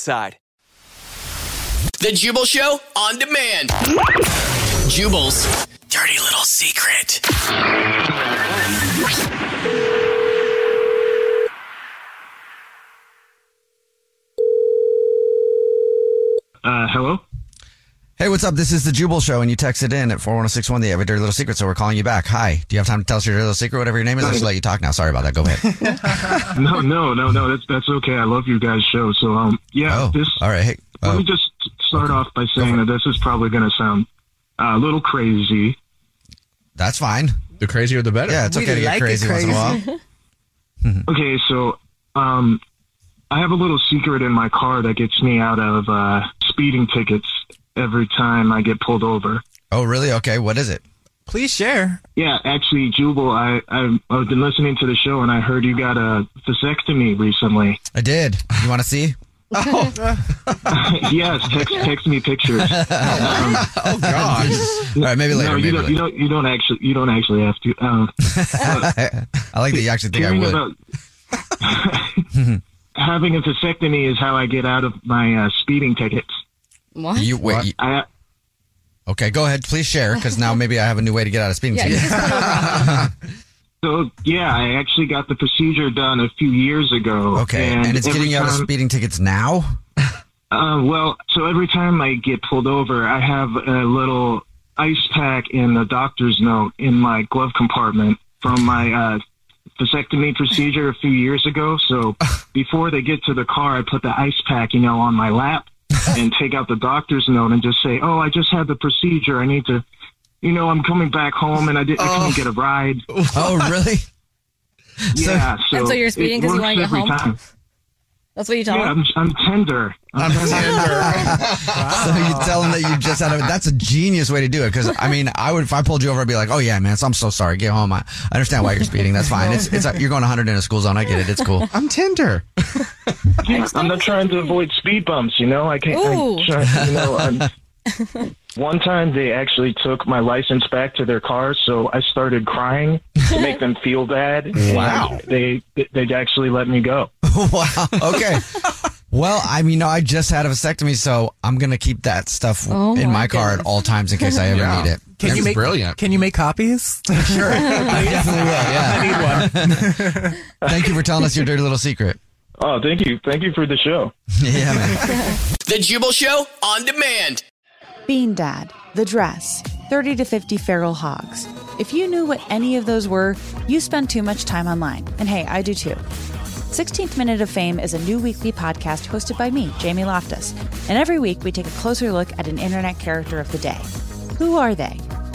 Side. The Jubal Show on demand. Jubal's dirty little secret. Uh, hello? Hey, what's up? This is the Jubal Show, and you texted in at 41061. the Every dirty little secret, so we're calling you back. Hi. Do you have time to tell us your dirty little secret, whatever your name is? I'll let you talk now. Sorry about that. Go ahead. no, no, no, no. That's that's okay. I love you guys' show. So, um, yeah. Oh, this. all right. Hey, Let oh, me just start off by saying that this is probably going to sound uh, a little crazy. that's fine. The crazier, the better. Yeah, it's okay to get crazy, once in a while. Okay, so um, I have a little secret in my car that gets me out of uh, speeding tickets every time I get pulled over. Oh, really? Okay. What is it? Please share. Yeah, actually, Jubal, I, I I've been listening to the show and I heard you got a vasectomy recently. I did. You want to see? yes, text text me pictures. Um, Oh gosh. All right, maybe later. no, you maybe don't. later. You don't. You don't actually. You don't actually have to. Um, I like that you actually think I would. about having a vasectomy is how I get out of my uh, speeding tickets. What? You wait. you- I okay, go ahead. Please share, because now maybe I have a new way to get out of speeding Yeah, tickets. just got over. so yeah, I actually got the procedure done a few years ago. Okay, and, it's getting you out of speeding tickets now. Uh, well, so every time I get pulled over, I have a little ice pack and a doctor's note in my glove compartment from my uh, vasectomy procedure a few years ago. So before they get to the car, I put the ice pack, you know, on my lap and take out the doctor's note and just say, "Oh, I just had the procedure. I need to." You know, I'm coming back home and I didn't I couldn't oh. get a ride. Oh, really? Yeah, so And so you're speeding because you wanna get home? time. That's what you tell Yeah, him. I'm, I'm tender. I'm, tender. So you tell them that you just had a, that's a genius way to do it. Cause I mean, I would, if I pulled you over, I'd be like, oh yeah, man, so I'm so sorry. Get home. I, I understand why you're speeding. That's fine. It's, it's, you're going 100 in a school zone. I get it. It's cool. I'm tender. Yeah, I'm not trying to avoid speed bumps, you know. I can't. Ooh. I try, you know, I'm, one time they actually took my license back to their car, so I started crying to make them feel bad. Wow. They they actually let me go. wow. Okay. Well, I mean, no, I just had a vasectomy, so I'm going to keep that stuff Oh, in my my car at all times in case I ever Yeah. need it. Can That's you make brilliant? Can you make copies? Sure. I definitely will. Yeah. I need one. Thank you for telling us your dirty little secret. Oh, thank you, thank you for the show. Yeah, man. The Jubal Show on demand. Bean Dad, The Dress, 30 to 50 Feral Hogs. If you knew what any of those were, you spend too much time online. And hey, I do too. 16th Minute of Fame is a new weekly podcast hosted by me, Jamie Loftus. And every week we take a closer look at an internet character of the day. Who are they?